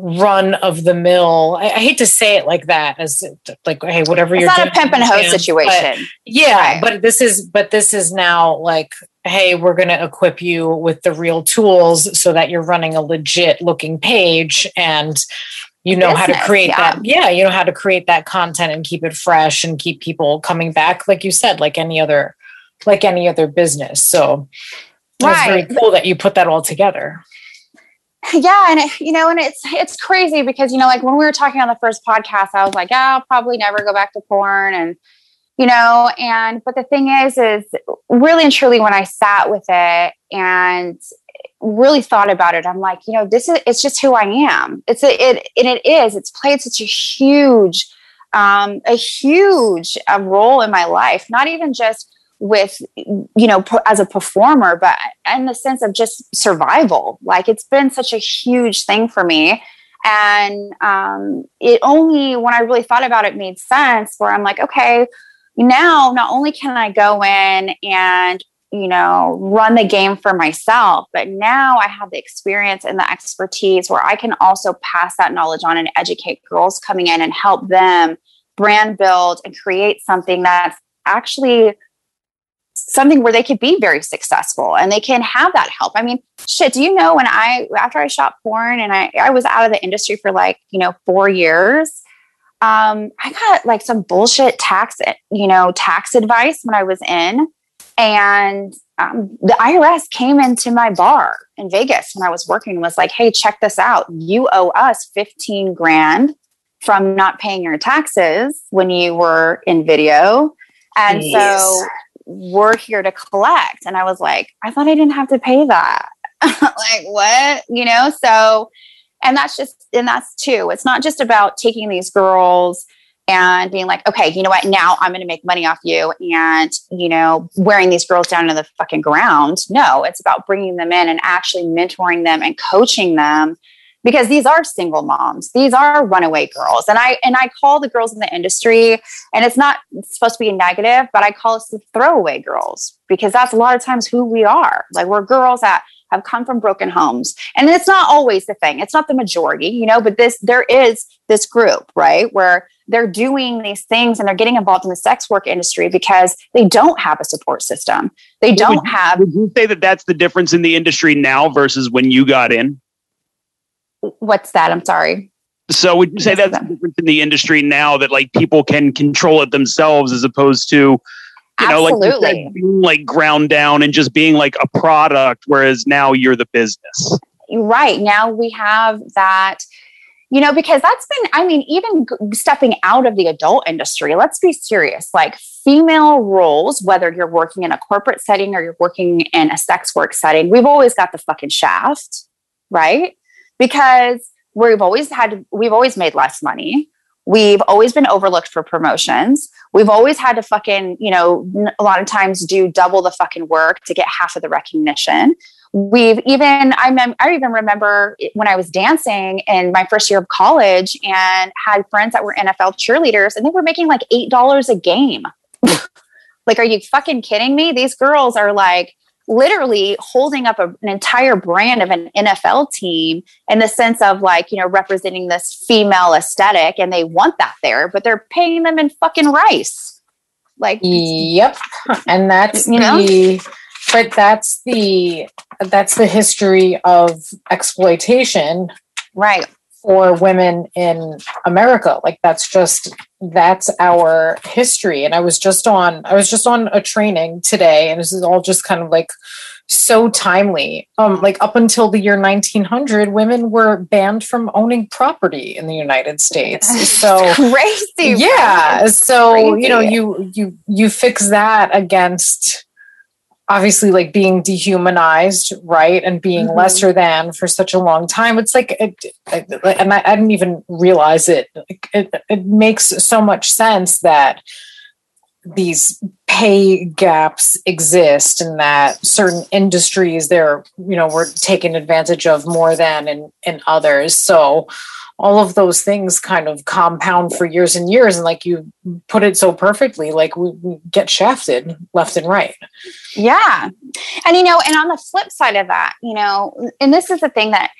run of the mill. I, I, hate to say it like that, as like, hey, whatever it's you're not doing, a pimp and hoe situation. yeah, right. but this is, but this is now like, hey, we're going to equip you with the real tools so that you're running a legit looking page and you know Business, how to create yeah. that. Yeah, you know how to create that content and keep it fresh and keep people coming back, like you said, like any other, like any other business. So. Right. It's very cool that you put that all together yeah and it, you know and it's it's crazy because you know like when we were talking on the first podcast i was like yeah, i'll probably never go back to porn and you know and but the thing is is really and truly when i sat with it and really thought about it i'm like you know this is it's just who i am. It's a, it and it is. It's played such a huge um a huge uh, role in my life not even just with you know as a performer but in the sense of just survival. Like it's been such a huge thing for me. And um, it only when i really thought about it made sense where i'm like okay now not only can i go in and you know run the game for myself but now i have the experience and the expertise where i can also pass that knowledge on and educate girls coming in and help them brand build and create something that's actually something where they could be very successful and they can have that help. I mean, shit, do you know when I, after I shot porn and I, I was out of the industry for like, you know, four years, um, I got like some bullshit tax, you know, tax advice when I was in. And um, the IRS came into my bar in Vegas when I was working and was like, hey, check this out. You owe us 15 grand from not paying your taxes when you were in video. And yes. so we're here to collect. And I was like, I thought I didn't have to pay that. like, what? You know? So, and that's just, and that's too, it's not just about taking these girls and being like, okay, you know what? Now I'm going to make money off you and, you know, wearing these girls down to the fucking ground. No, it's about bringing them in and actually mentoring them and coaching them because these are single moms. These are runaway girls. And i and i call the girls in the industry and it's not supposed to be negative but i call us the throwaway girls because that's a lot of times who we are. Like we're girls that have come from broken homes. And it's not always the thing. It's not the majority you know but this there is this group right where they're doing these things and they're getting involved in the sex work industry because they don't have a support system. They don't would, have would you say that that's the difference in the industry now versus when you got in what's that i'm sorry so would you say that's the difference in the industry now that like people can control it themselves as opposed to you know, Absolutely. like being like ground down and just being like a product, whereas now you're the business. Right. Now we have that, you know, because that's been, I mean, even stepping out of the adult industry, let's be serious. Like female roles, whether you're working in a corporate setting or you're working in a sex work setting, we've always got the fucking shaft, right? Because we've always had, we've always made less money. We've always been overlooked for promotions. We've always had to fucking, you know, a lot of times do double the fucking work to get half of the recognition. We've even, I, mem- I even remember when I was dancing in my first year of college and had friends that were NFL cheerleaders and they were making like $8 a game. like, are you fucking kidding me? These girls are like, literally holding up a, an entire brand of an NFL team in the sense of like, you know, representing this female aesthetic and they want that there, but they're paying them in fucking rice. Like, yep. And that's you know? the, but that's the, that's the history of exploitation. Right for women in America. Like that's just that's our history. And I was just on I was just on a training today, and this is all just kind of like so timely. Um, like up until the year 1900, women were banned from owning property in the United States. So crazy, yeah. So crazy. you know, you you you fix that against obviously like being dehumanized right and being mm-hmm. lesser than for such a long time it's like it, and I, I, didn't even realize it. it it makes so much sense that these pay gaps exist and that certain industries they're you know we're taken advantage of more than in in others so all of those things kind of compound for years and years. And like you put it so perfectly like we, we, get shafted left and right. Yeah. And you know and on the flip side of that you know and this is the thing that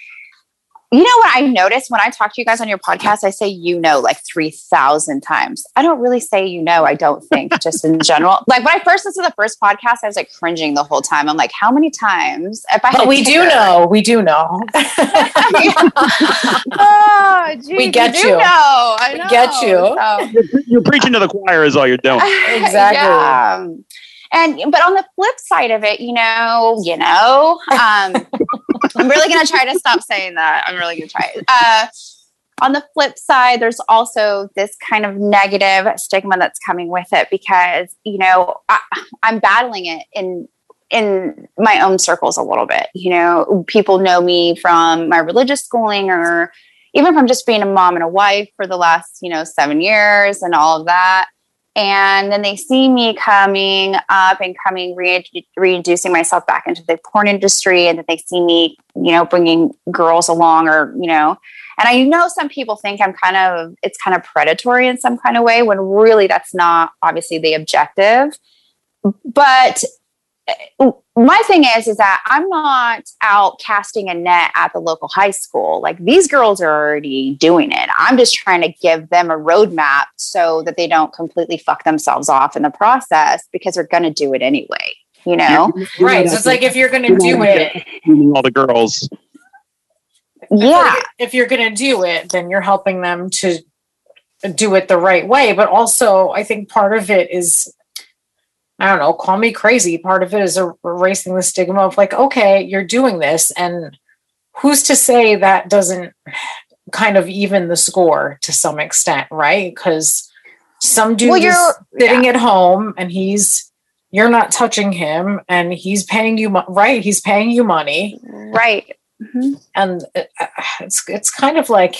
you know what I noticed when I talk to you guys on your podcast? I say you know like 3,000 times. I don't really say you know, I don't think, just in general. Like when I first listened to the first podcast, I was like cringing the whole time. I'm like, how many times? If I but we do know, we do know. oh, geez, we get you. you. Know. I know. We get you. So. You're preaching to the choir, is all you're doing. exactly. Yeah and but on the flip side of it you know you know um, i'm really to try to stop saying that. I'm really to try. Uh, on the flip side there's also this kind of negative stigma that's coming with it because you know I, i'm battling it in in my own circles a little bit. You know people know me from my religious schooling or even from just being a mom and a wife for the last you know seven years and all of that and then they see me coming up and coming re- reintroducing myself back into the porn industry. And that they see me you know bringing girls along or you know. And i know some people think i'm kind of it's kind of predatory in some kind of way when really that's not obviously the objective. But my thing is is that i'm not out casting a net at the local high school. Like these girls are already doing it. I'm just trying to give them a roadmap so that they don't completely fuck themselves off in the process because they're going to do it anyway you know? right so it's like if you're going to do it all the girls. Yeah. If you're going to do it then you're helping them to do it the right way but also i think part of it is I don't know, call me crazy. Part of it is erasing the stigma of like, okay, you're doing this. And who's to say that doesn't kind of even the score to some extent, right? Because some dude well, is sitting yeah. at home and he's you're not touching him and he's paying you right he's paying you money right mm-hmm. and uh, it's it's kind of like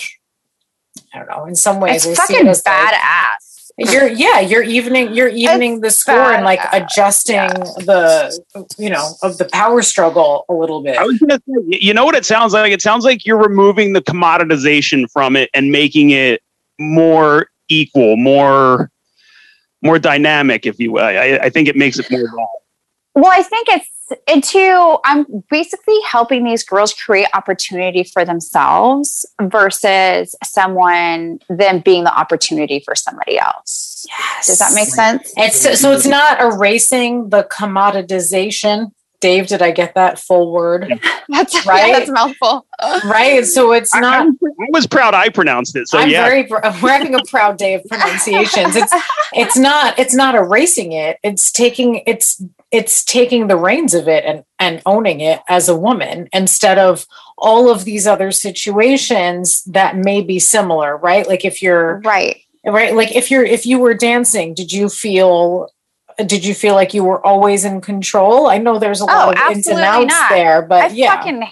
i don't know in some ways it's fucking it badass like, you're yeah you're evening you're evening it's the score and like adjusting yeah. the you know of the power struggle a little bit I was gonna say, you know what it sounds like it sounds like you're removing the commoditization from it and making it more equal more more dynamic, if you will. I, I think it makes it more. Well, I think it's and two, I'm basically helping these girls create opportunity for themselves versus someone them being the opportunity for somebody else. Yes. Does that make sense? It's so it's not erasing the commoditization Dave, did I get that full word? that's right. Yeah, that's mouthful. right. So it's not. I, I, was proud I pronounced it. So I'm yeah. very. We're having a proud day of pronunciations. It's it's not it's not erasing it. It's taking it's it's taking the reins of it and and owning it as a woman instead of all of these other situations that may be similar. Right. Like if you're right. Right. Like if you're if you were dancing, did you feel did you feel like you were always in control? I know there's a oh, lot oh, of ins and outs not. there, but I yeah. fucking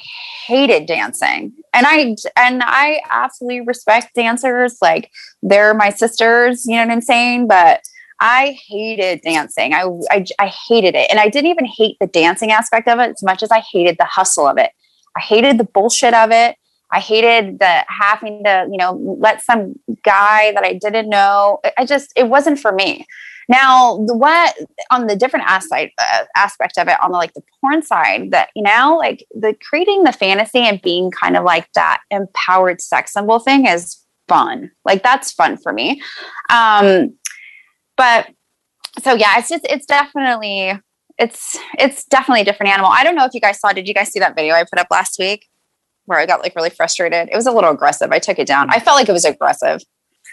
hated dancing. And I and I absolutely respect dancers. Like they're my sisters, you know what I'm saying? But I hated dancing. I, I, I hated it. And I didn't even hate the dancing aspect of it as much as I hated the hustle of it. I hated the bullshit of it. I hated the having to, you know, let some guy that I didn't know. I just, it wasn't for me. Now, the what on the different aspect uh, aspect of it, on the like the porn side, that you know, like the creating the fantasy and being kind of like that empowered sex symbol thing is fun. Like that's fun for me. Um, but so yeah, it's just it's definitely it's it's definitely a different animal. I don't know if you guys saw. Did you guys see that video I put up last week? Where I got like really frustrated. It was a little aggressive. I took it down. I felt like it was aggressive.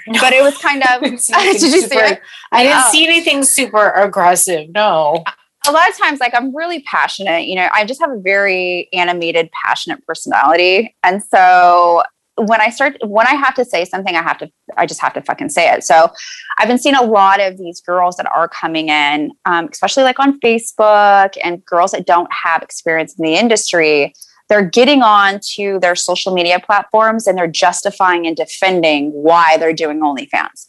No. But it was kind of. did you super, see it? I didn't oh. see anything super aggressive. No. A lot of times, like I'm really passionate. You know, I just have a very animated, passionate personality, and so when I start, when I have to say something, I have to, I just have to fucking say it. So I've been seeing a lot of these girls that are coming in, um, especially like on Facebook and girls that don't have experience in the industry they're getting on to their social media platforms and they're justifying and defending why they're doing OnlyFans.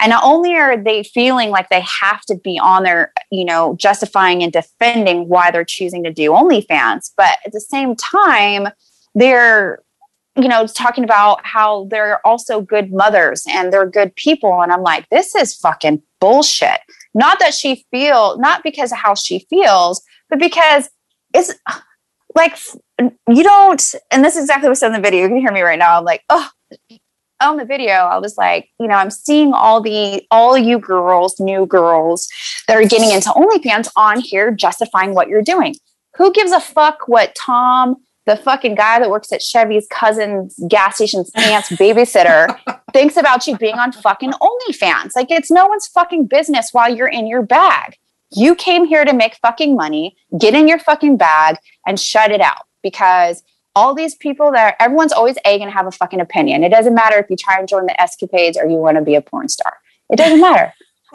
And not only are they feeling like they have to be on there, you know, justifying and defending why they're choosing to do OnlyFans, but at the same time, they're, you know, talking about how they're also good mothers and they're good people. And I'm like, this is fucking bullshit. Not that she feel, not because of how she feels, but because it's like you don't and this is exactly what's in the video you can hear me right now i'm like oh on the video i was like you know i'm seeing all the all you girls new girls that are getting into onlyfans on here justifying what you're doing who gives a fuck what tom the fucking guy that works at chevy's cousin's gas station's aunt's babysitter thinks about you being on fucking onlyfans like it's no one's fucking business while you're in your bag you came here to make fucking money get in your fucking bag and shut it out because all these people that everyone's always a going to have a fucking opinion. It doesn't matter if you try and join the escapades or you want to be a porn star. It doesn't matter.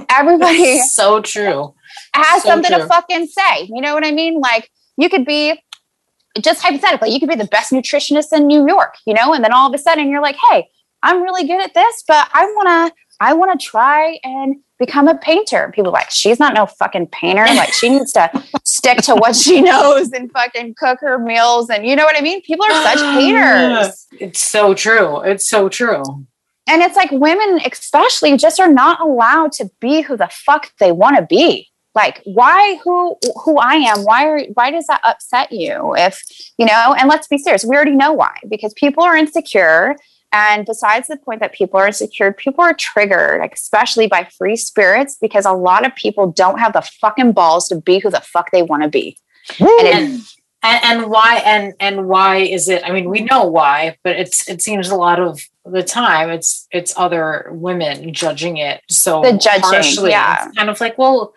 Everybody so true has so something true. to fucking say. You know what I mean? Like you could be just hypothetically, you could be the best nutritionist in New York, you know, and then all of a sudden you're like, hey, I'm really good at this, but I wanna I wanna try and become a painter. People like, she's not no fucking painter. Like she needs to stick to what she knows and fucking cook her meals. And you know what I mean? People are such ah, haters. It's so true. It's so true. And it's like women, especially, just are not allowed to be who the fuck they want to be. Like, why who who I am? Why are why does that upset you? If you know, and let's be serious, we already know why. Because people are insecure and besides the point that people are insecure, people are triggered, especially by free spirits, because a lot of people don't have the fucking balls to be who the fuck they want to be. And, and, and, why and and why is it? I mean, we know why, but it's it seems a lot of the time it's it's other women judging it so the judging, harshly. Yeah. It's kind of like, well,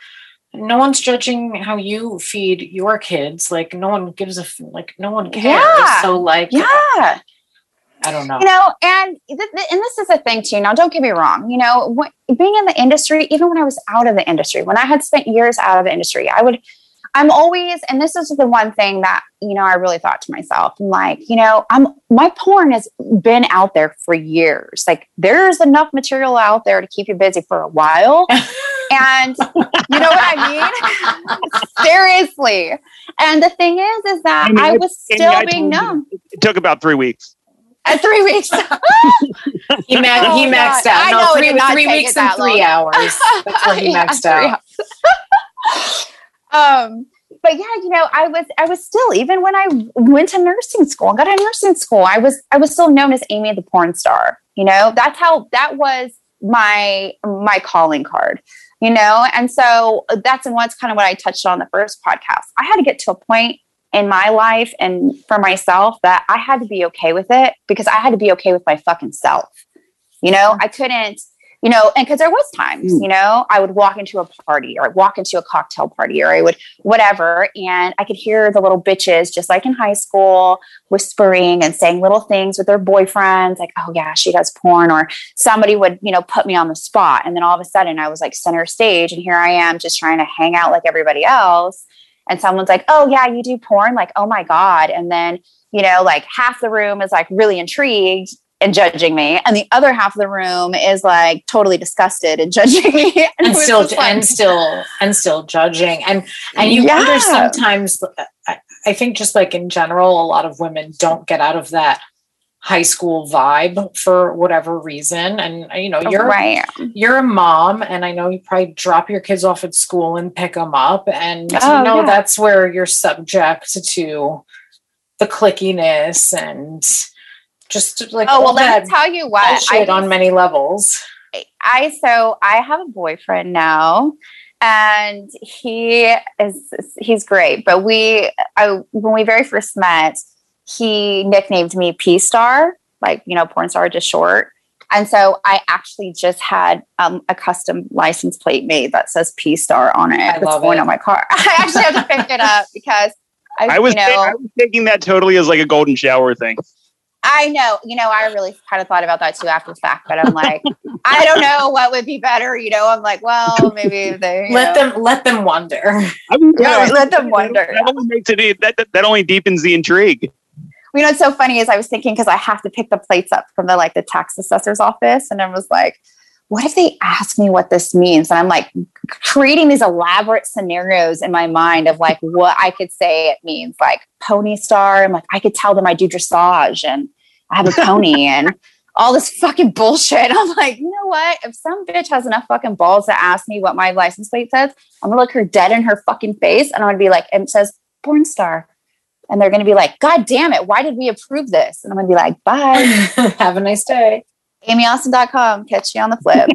no one's judging how you feed your kids. Like no one gives a like no one cares. Yeah. So like Yeah. I don't know. you know and th- th- and this is a thing too now don't get me wrong you know what, being in the industry even when i was out of the industry when i had spent years out of the industry i would i'm always and this is the one thing that you know i really thought to myself i'm like you know i'm my porn has been out there for years like there's enough material out there to keep you busy for a while and you know what i mean seriously and the thing is is that Amy, i I- was still I being told known It took about three weeks. at three weeks he, ma- he Oh, maxed God. out. I No, know three, not three weeks and three long. hours. That's where he Yeah, maxed out. Um, but yeah, you know, I was I was still even when I went to nursing school and got of nursing school, I was I was still known as Amy the porn star. You know, that's how that was my my calling card. You know, and so that's and what's kind of what I touched on the first podcast. I had to get to a point in my life and for myself that I had to be okay with it because I had to be okay with my fucking self. You know, I couldn't, you know, and because there was times, hmm. you know, I would walk into a party or I'd walk into a cocktail party or I would whatever, and I could hear the little bitches just like in high school whispering and saying little things with their boyfriends, like, "Oh yeah, she does porn," or somebody would, you know, put me on the spot, and then all of a sudden I was like center stage, and here I am just trying to hang out like everybody else, and someone's like, "Oh yeah, you do porn?" Like, "Oh my god," and then you know, like half the room is like really intrigued and judging me, and the other half of the room is like totally disgusted and judging me, it and still like- and still and still judging and and you Yeah. wonder sometimes uh, I, I think just like in general a lot of women don't get out of that high school vibe for whatever reason and uh, you know you're right. you're a mom and i know you probably drop your kids off at school and pick them up and Oh, you know yeah. that's where you're subject to the clickiness and just like Oh well, all let me tell you what. bullshit on many levels I so I have a boyfriend now, and he is he's great. But we, I when we very first met, he nicknamed me P Star, like you know, porn star, just short. And so I actually just had um, a custom license plate made that says P Star on it. I That's love going it. on my car. I actually have to pick it up because I, I was, you know, ta- I was taking that totally as like a golden shower thing. I know, you know, I really kind of thought about that too after the fact, but I'm like, I don't know what would be better. You know, I'm like, well, maybe they let know. them let them wonder I mean, Yeah, I let them wonder. That only makes it that, that, that only deepens the intrigue. You know, it's so funny is I was thinking because I have to pick the plates up from the like the tax assessor's office, and I was like, what if they ask me what this means? And I'm like creating these elaborate scenarios in my mind of like what I could say it means, like pony star. I'm like, I could tell them I do dressage and I have a pony and all this fucking bullshit. I'm like, you know what? If some bitch has enough fucking balls to ask me what my license plate says, I'm gonna look her dead in her fucking face and I'm gonna be like, and it says porn star. And they're gonna be like, God damn it, why did we approve this? And I'm gonna be like, bye. have a nice day AmyAustin.com. Catch you on the flip.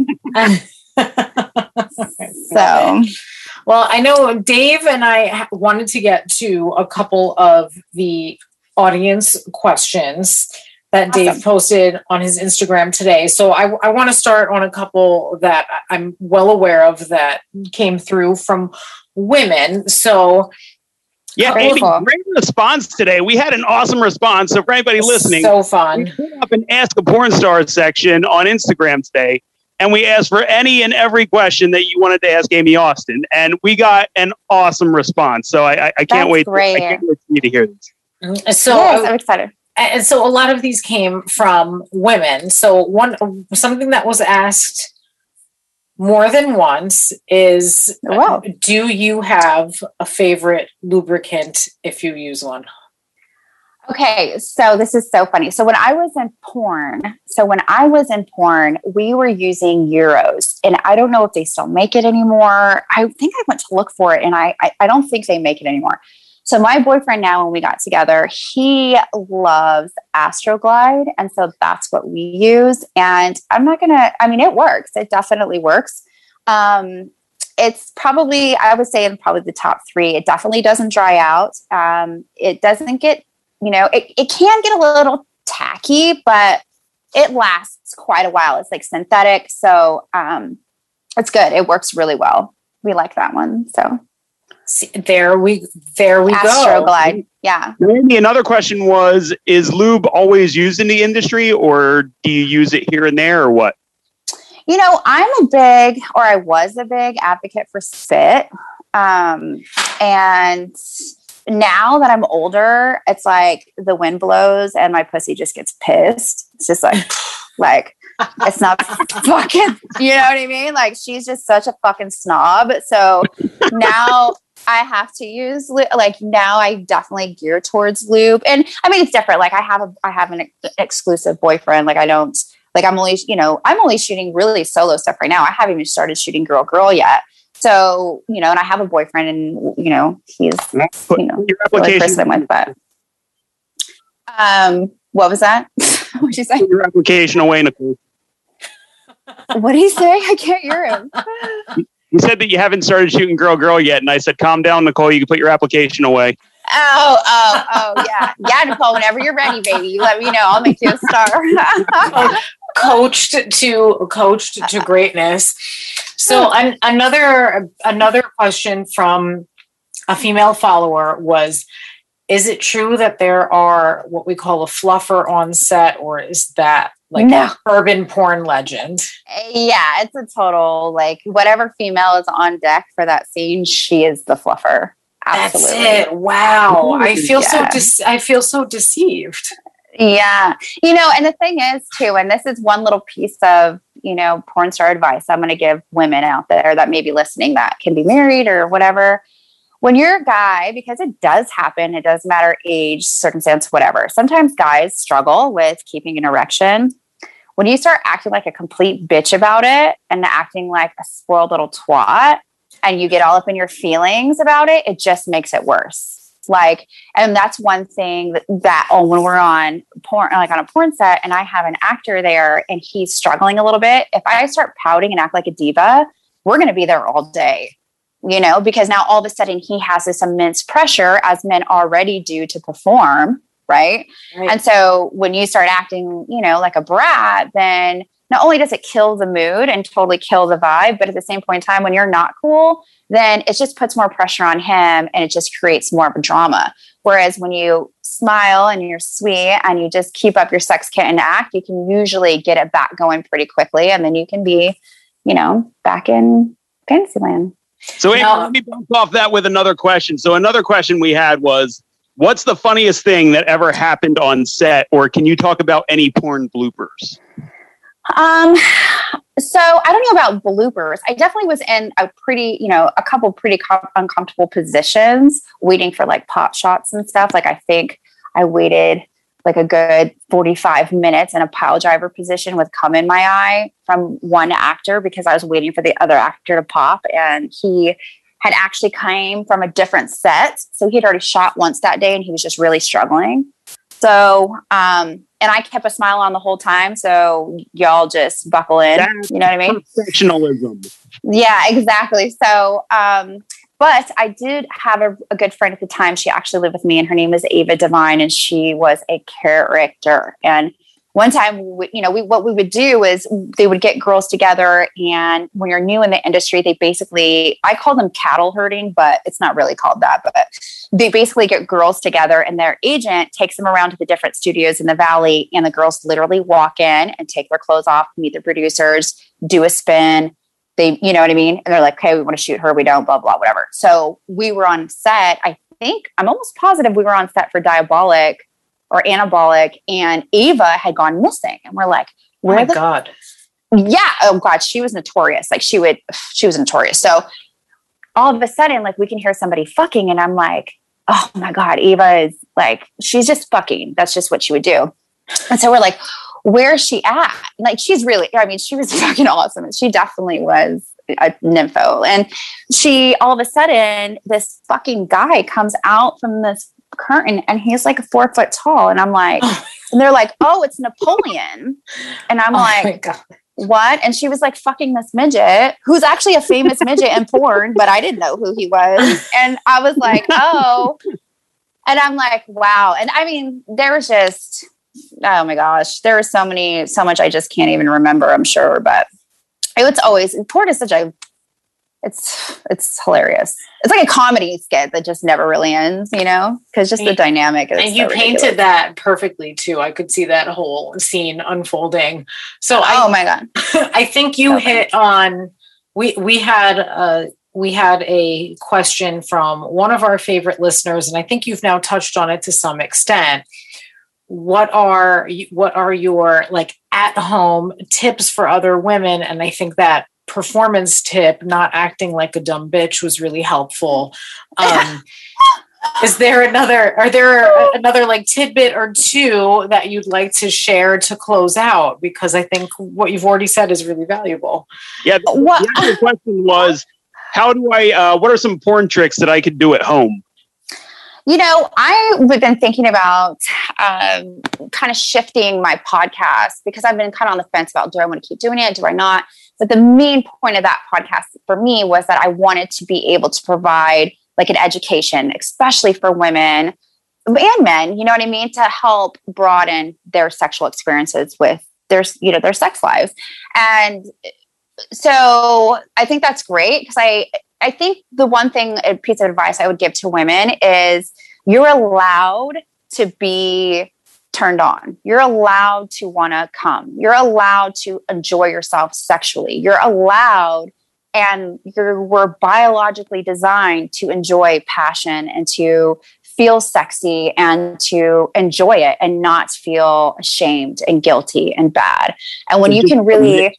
so well i know dave and i wanted to get to a couple of the audience questions that dave posted on his instagram today. So i, I want to start on a couple that I- i'm well aware of that came through from women. So Yeah, Amy, great response today. We had an awesome response. So for anybody listening, so we fun put up an Ask a Porn Star section on Instagram today, and we asked for any and every question that you wanted to ask Amy Austin, and we got an awesome response. So I, I, I can't That's wait. great. I can't wait for you to hear this. Mm-hmm. so yes, I'm excited. and so a lot of these came from women so one something that was asked more than once is Wow. Uh, do you have a favorite lubricant if you use one Okay, so this is so funny. So when I was in porn, so when I was in porn, we were using Eros, and I don't know if they still make it anymore. I think I went to look for it, and I I, I don't think they make it anymore. So my boyfriend now, when we got together, he loves Astroglide, and so that's what we use. And I'm not gonna. I mean, it works. It definitely works. Um, it's probably I would say in probably the top three. It definitely doesn't dry out. Um, it doesn't get you know, it, it can get a little tacky, but it lasts quite a while. It's like synthetic. So um, it's good. It works really well. we like that one. So See, there we there we go. Astroglide. Yeah. Maybe another question was: Is lube always used in the industry, or do you use it here and there, or what? You know, I'm a big, or I was a big advocate for spit. Um, and now that I'm older, it's like the wind blows and my pussy just gets pissed. It's just like, like, it's not fucking, you know what I mean? Like, she's just such a fucking snob. So now I have to use like now I definitely gear towards lube. And I mean, it's different. Like, I have a, I have an ex- exclusive boyfriend. Like, I don't, like, I'm only, you know, I'm only shooting really solo stuff right now. I haven't even started shooting girl girl yet. So, you know, and I have a boyfriend and, you know, he's, you know, your the person I'm with, but, um, what was that? What'd you say? put your application away, Nicole. What did he say? I can't hear him. You said that you haven't started shooting girl girl yet, and I said, "Calm down, Nicole. You can put your application away." Oh, oh, oh, yeah. Yeah, Nicole, whenever you're ready, baby, you let me know. I'll make you a star. coached to coached to uh-huh. greatness. So hmm. an, another another question from a female follower was is it true that there are what we call a fluffer on set or is that like No. urban porn legend? yeah, it's a total like whatever female is on deck for that scene, she is the fluffer. Absolutely. That's it. Wow. I feel so de- I feel so deceived. Yeah. You know, and the thing is, too, and this is one little piece of, you know, porn star advice I'm going to give women out there that may be listening that can be married or whatever. When you're a guy, because it does happen, it doesn't matter age, circumstance, whatever. Sometimes guys struggle with keeping an erection. When you start acting like a complete bitch about it and acting like a spoiled little twat, and you get all up in your feelings about it, it just makes it worse. Like, and that's one thing that, that oh, when we're on porn, like on a porn set, and I have an actor there and he's struggling a little bit, if I start pouting and act like a diva, we're going to be there all day, you know, because now all of a sudden he has this immense pressure, as men already do, to perform, right? Right. And so when you start acting, you know, like a brat, then not only does it kill the mood and totally kill the vibe, but at the same point in time, when you're not cool, then it just puts more pressure on him and it just creates more of a drama. Whereas when you smile and you're sweet and you just keep up your sex kitten act, you can usually get it back going pretty quickly. And then you can be, you know, back in Fantasyland. So Amy, Now- let me bounce off that with another question. So another question we had was, "What's the funniest thing that ever happened on set?" Or can you talk about any porn bloopers? Um, so I don't know about bloopers. I definitely was in a pretty, you know, a couple pretty com- uncomfortable positions waiting for like pot shots and stuff. Like I think I waited like a good 45 minutes in a pile driver position with cum in my eye from one actor because I was waiting for the other actor to pop and he had actually came from a different set. So he had already shot once that day and he was just really struggling. So, um, and I kept a smile on the whole time. So y'all just buckle in. That's You know what I mean? Professionalism. Yeah, exactly. So, um, but I did have a, a good friend at the time. She actually lived with me, and her name was Ava Divine, and she was a character. And one time, we, you know, we, what we would do is they would get girls together, and when you're new in the industry, they basically I call them cattle herding, but it's not really called that. But they basically get girls together, and their agent takes them around to the different studios in the valley, and the girls literally walk in and take their clothes off, meet the producers, do a spin, they, you know what I mean? And they're like, okay, we want to shoot her, we don't, blah, blah, whatever. So we were on set, I think, I'm almost positive we were on set for Diabolic or Anabolic, and Ava had gone missing. And we're like, Oh where my the god. yeah. Oh god she was notorious. Like she would she was notorious. So all of a sudden like we can hear somebody fucking and i'm like oh my god eva is like she's just fucking. That's just what she would do. And so we're like where is she at? Like she's really i mean she was fucking awesome and she definitely was a nympho. And she all of a sudden this fucking guy comes out from this curtain and he's like four foot tall and i'm like and they're like oh it's napoleon and i'm oh like what? And she was like fucking this midget who's actually a famous midget in porn, but I didn't know who he was. And I was like, oh. And I'm like, wow. And I mean, there was just, oh my gosh, there were so many, so much I just can't even remember, I'm sure. But it was always, porn is such a it's it's hilarious. It's like a comedy skit that just never really ends, you know, because just the dynamic. Is and you so painted ridiculous. that perfectly too. I could see that whole scene unfolding. So Oh I, my god! I think you So hit on. We we had a we had a question from one of our favorite listeners, and I think you've now touched on it to some extent. What are what are your like at home tips for other women? And I think that performance tip, not acting like a dumb bitch, was really helpful. Um, is there another? Are there another like tidbit or two that you'd like to share to close out? Because I think what you've already said is really valuable. Yeah. The, What? the actual question was, how do I? Uh, what are some porn tricks that I could do at home? You know, I've been thinking about um, kind of shifting my podcast because I've been kind of on the fence about do I want to keep doing it, do I not? But the main point of that podcast for me was that I wanted to be able to provide like an education, especially for women and men, you know what I mean, to help broaden their sexual experiences with their, you know, their sex lives. And so I think that's great because I I think the one thing a piece of advice I would give to women is you're allowed to be turned on. You're allowed to want to come. You're allowed to enjoy yourself sexually. You're allowed and you're we're biologically designed to enjoy passion and to feel sexy and to enjoy it and not feel ashamed and guilty and bad. And when you can really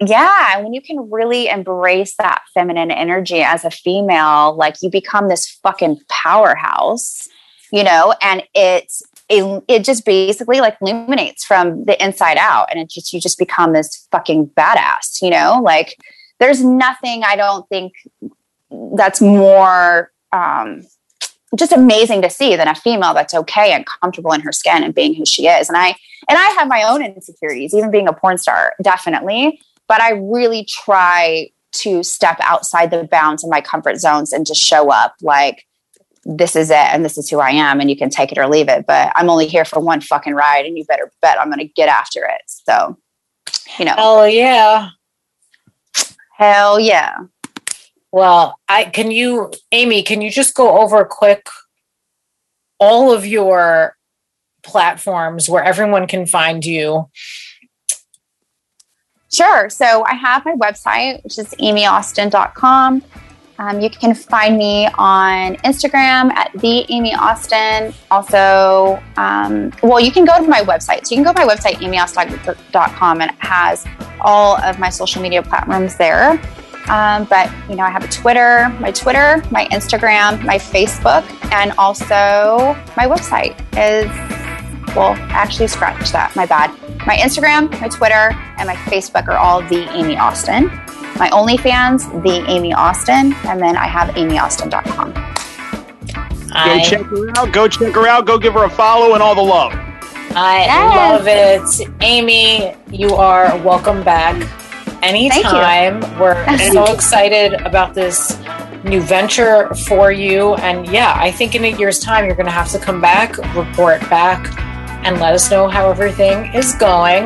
yeah when you can really embrace that feminine energy as a female like you become this fucking powerhouse you know and it's it, it just basically like illuminates from the inside out and it just you just become this fucking badass you know? Like there's nothing i don't think that's more um just amazing to see than a female that's okay and comfortable in her skin and being who she is. And i and i have my own insecurities even being a porn star definitely. But I really try to step outside the bounds of my comfort zones and just show up like this is it and this is who I am and you can take it or leave it. But I'm only here for one fucking ride and you better bet I'm gonna get after it. So, you know, Oh yeah. hell yeah. Well, I can you, Amy, can you just go over quick all of your platforms where everyone can find you? Sure. So I have my website, which is amyaustin.com. Um, you can find me on Instagram at the Amy Austin. Also, um, well, you can go to my website. So you can go to my website, amyaustin.com, and it has all of my social media platforms there. Um, but you know, I have a Twitter, my Twitter, my Instagram, my Facebook, and also my website is well, actually, scratch that. My bad. My Instagram, my Twitter, and my Facebook are all the Amy Austin. My OnlyFans, the Amy Austin, and then I have amyaustin.com. Go check her out. Go check her out. Go give her a follow and all the love. I Yes. love it. Amy, you are welcome back anytime. We're so excited about this new venture for you. And yeah, I think in a year's time, you're going to have to come back, report back, and let us know how everything is going.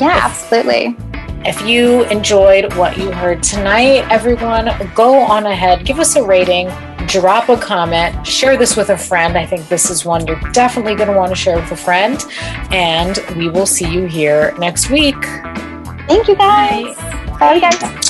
Yeah, absolutely. If you enjoyed what you heard tonight, everyone, go on ahead, give us a rating, drop a comment, share this with a friend. I think this is one you're definitely going to want to share with a friend. And we will see you here next week. Thank you guys. Bye, guys.